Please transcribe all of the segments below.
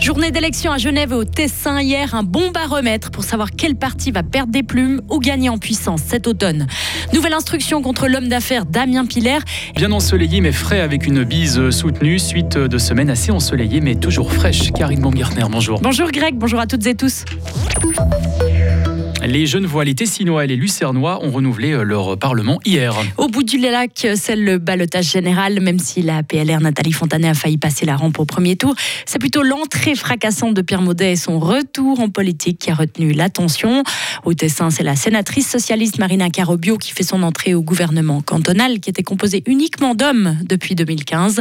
Journée d'élection à Genève et au Tessin hier, un bon baromètre pour savoir quel parti va perdre des plumes ou gagner en puissance cet automne. Nouvelle instruction contre l'homme d'affaires Damien Piller. Bien ensoleillé mais frais avec une bise soutenue, suite de semaines assez ensoleillées mais toujours fraîches. Karine Baumgartner, bonjour. Bonjour Greg, bonjour à toutes et tous. Les Genevois, les Tessinois et les Lucernois ont renouvelé euh, leur Parlement hier. Au bout du lac, c'est le balotage général, même si la PLR Nathalie Fontanet a failli passer la rampe au premier tour. C'est plutôt l'entrée fracassante de Pierre Maudet et son retour en politique qui a retenu l'attention. Au Tessin, c'est la sénatrice socialiste Marina Carobio qui fait son entrée au gouvernement cantonal, qui était composé uniquement d'hommes depuis 2015.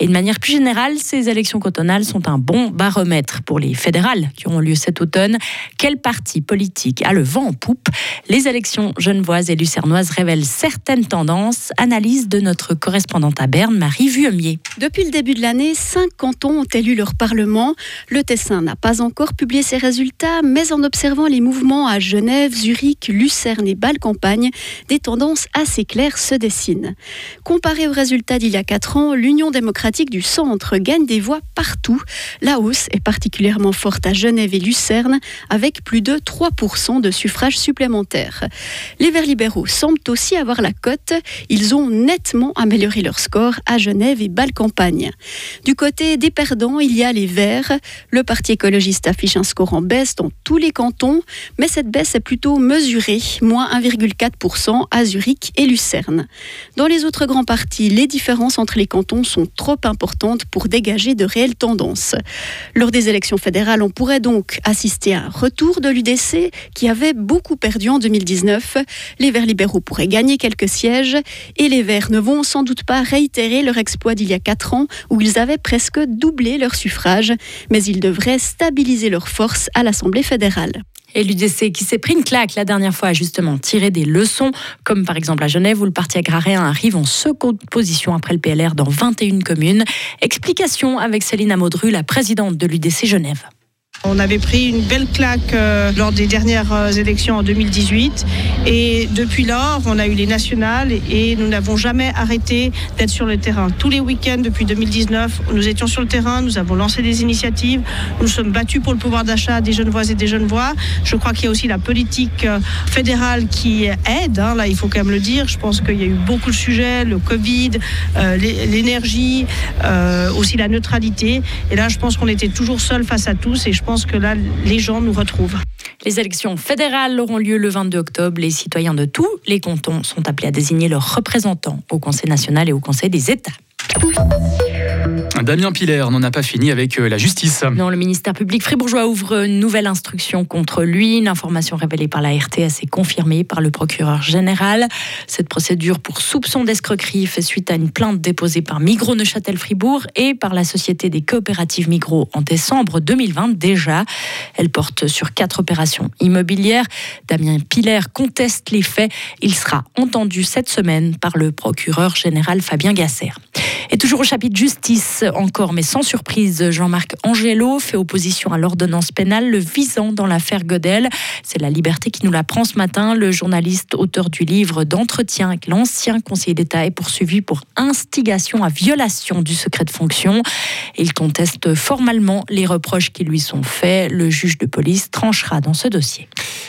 Et de manière plus générale, ces élections cantonales sont un bon baromètre pour les fédérales qui auront lieu cet automne. Quel parti politique a le vent en poupe. Les élections genevoises et lucernoises révèlent certaines tendances. Analyse de notre correspondante à Berne, Marie Vuemier. Depuis le début de l'année, cinq cantons ont élu leur parlement. Le Tessin n'a pas encore publié ses résultats, mais en observant les mouvements à Genève, Zurich, Lucerne et Bâle-Campagne, des tendances assez claires se dessinent. Comparé aux résultats d'il y a quatre ans, l'Union démocratique du centre gagne des voix partout. La hausse est particulièrement forte à Genève et Lucerne, avec plus de 3% de suffrages supplémentaires. Les Verts libéraux semblent aussi avoir la cote. Ils ont nettement amélioré leur score à Genève et Bâle-Campagne. Du côté des perdants, il y a les Verts. Le Parti écologiste affiche un score en baisse dans tous les cantons, mais cette baisse est plutôt mesurée, moins 1,4% à Zurich et Lucerne. Dans les autres grands partis, les différences entre les cantons sont trop importantes pour dégager de réelles tendances. Lors des élections fédérales, on pourrait donc assister à un retour de l'UDC qui avait beaucoup perdu en 2019. Les Verts libéraux pourraient gagner quelques sièges et les Verts ne vont sans doute pas réitérer leur exploit d'il y a 4 ans où ils avaient presque doublé leur suffrage, mais ils devraient stabiliser leur force à l'Assemblée fédérale. Et l'UDC qui s'est pris une claque la dernière fois a justement tiré des leçons, comme par exemple à Genève où le parti agraréen arrive en seconde position après le PLR dans 21 communes. Explication avec Céline Amodru, la présidente de l'UDC Genève. On avait pris une belle claque euh, lors des dernières euh, élections en 2018 et depuis lors, on a eu les nationales et nous n'avons jamais arrêté d'être sur le terrain. Tous les week-ends depuis 2019, nous étions sur le terrain, nous avons lancé des initiatives, nous sommes battus pour le pouvoir d'achat des jeunes voix et des jeunes voix. Je crois qu'il y a aussi la politique euh, fédérale qui aide, hein, là il faut quand même le dire. Je pense qu'il y a eu beaucoup de sujets, le Covid, l'énergie, aussi la neutralité. Et là, je pense qu'on était toujours seuls face à tous et je pense pense que là, les gens nous retrouvent. Les élections fédérales auront lieu le 22 octobre. Les citoyens de tous les cantons sont appelés à désigner leurs représentants au Conseil national et au Conseil des États. Damien Piller n'en a pas fini avec euh, la justice. Non, le ministère public fribourgeois ouvre une nouvelle instruction contre lui. Une information révélée par la RTS et confirmée par le procureur général. Cette procédure pour soupçon d'escroquerie fait suite à une plainte déposée par Migros Neuchâtel Fribourg et par la Société des coopératives Migros en décembre 2020 déjà. Elle porte sur quatre opérations immobilières. Damien Piller conteste les faits. Il sera entendu cette semaine par le procureur général Fabien Gasser. Toujours au chapitre justice, encore, mais sans surprise, Jean-Marc Angelo fait opposition à l'ordonnance pénale le visant dans l'affaire Godel. C'est la liberté qui nous l'apprend ce matin. Le journaliste auteur du livre d'entretien avec l'ancien conseiller d'État est poursuivi pour instigation à violation du secret de fonction. Il conteste formellement les reproches qui lui sont faits. Le juge de police tranchera dans ce dossier.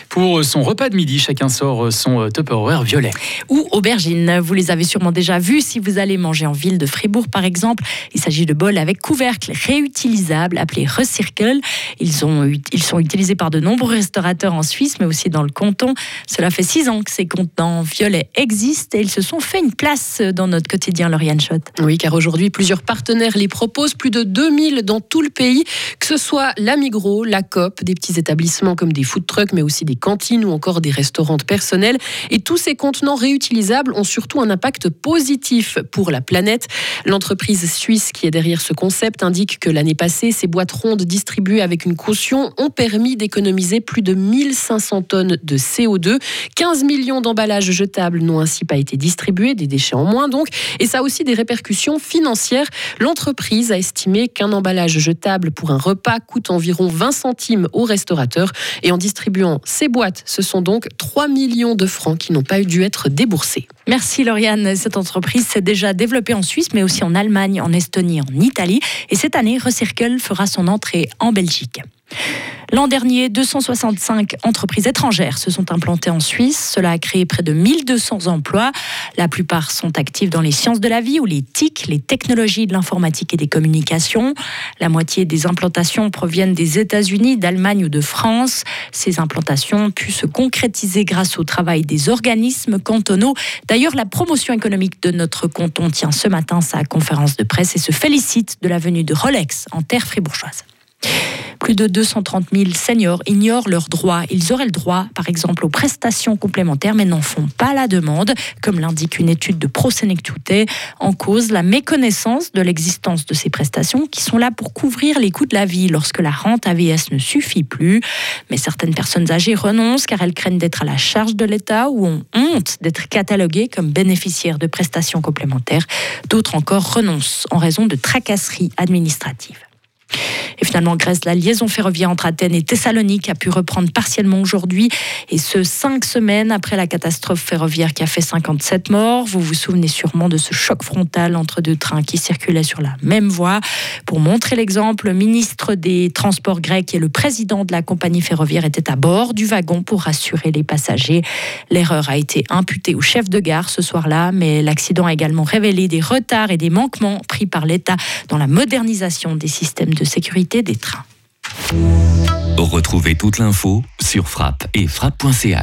Pour son repas de midi, chacun sort son Tupperware violet. Ou aubergine. Vous les avez sûrement déjà vus si vous allez manger en ville de Fribourg, par exemple. Il s'agit de bols avec couvercle réutilisables appelés Recircle. Ils, ont, ils sont utilisés par de nombreux restaurateurs en Suisse, mais aussi dans le canton. Cela fait six ans que ces contenants violets existent et ils se sont fait une place dans notre quotidien, Lauriane Schott. Oui, car aujourd'hui, plusieurs partenaires les proposent, plus de 2000 dans tout le pays, que ce soit la Migros, la COP, des petits établissements comme des food trucks, mais aussi des cantines ou encore des restaurants personnels. Et tous ces contenants réutilisables ont surtout un impact positif pour la planète. L'entreprise suisse qui est derrière ce concept indique que l'année passée, ces boîtes rondes distribuées avec une caution ont permis d'économiser plus de 1500 tonnes de CO2. 15 millions d'emballages jetables n'ont ainsi pas été distribués, des déchets en moins donc. Et ça a aussi des répercussions financières. L'entreprise a estimé qu'un emballage jetable pour un repas coûte environ 20 centimes au restaurateur. Et en distribuant ces boîtes, ce sont donc 3 millions de francs qui n'ont pas dû être déboursés. Merci Lauriane. Cette entreprise s'est déjà développée en Suisse, mais aussi en Allemagne, en Estonie, en Italie. Et cette année, Recircle fera son entrée en Belgique. L'an dernier, 265 entreprises étrangères se sont implantées en Suisse. Cela a créé près de 1200 emplois. La plupart sont actifs dans les sciences de la vie ou les TIC, les technologies de l'informatique et des communications. La moitié des implantations proviennent des États-Unis, d'Allemagne ou de France. Ces implantations ont pu se concrétiser grâce au travail des organismes cantonaux. D'ailleurs, la promotion économique de notre canton tient ce matin sa conférence de presse et se félicite de la venue de Rolex en terre fribourgeoise. Plus de 230 000 seniors ignorent leurs droits. Ils auraient le droit, par exemple, aux prestations complémentaires, mais n'en font pas la demande, comme l'indique une étude de ProSenectute. En cause, la méconnaissance de l'existence de ces prestations qui sont là pour couvrir les coûts de la vie lorsque la rente AVS ne suffit plus. Mais certaines personnes âgées renoncent car elles craignent d'être à la charge de l'État ou ont honte d'être cataloguées comme bénéficiaires de prestations complémentaires. D'autres encore renoncent en raison de tracasseries administratives. Et finalement, Grèce, la liaison ferroviaire entre Athènes et Thessalonique a pu reprendre partiellement aujourd'hui, et ce cinq semaines après la catastrophe ferroviaire qui a fait 57 morts. Vous vous souvenez sûrement de ce choc frontal entre deux trains qui circulaient sur la même voie. Pour montrer l'exemple, le ministre des Transports grec et le président de la compagnie ferroviaire étaient à bord du wagon pour rassurer les passagers. L'erreur a été imputée au chef de gare ce soir-là, mais l'accident a également révélé des retards et des manquements pris par l'État dans la modernisation des systèmes de des trains. Retrouvez toute l'info sur frappe et frappe.ch.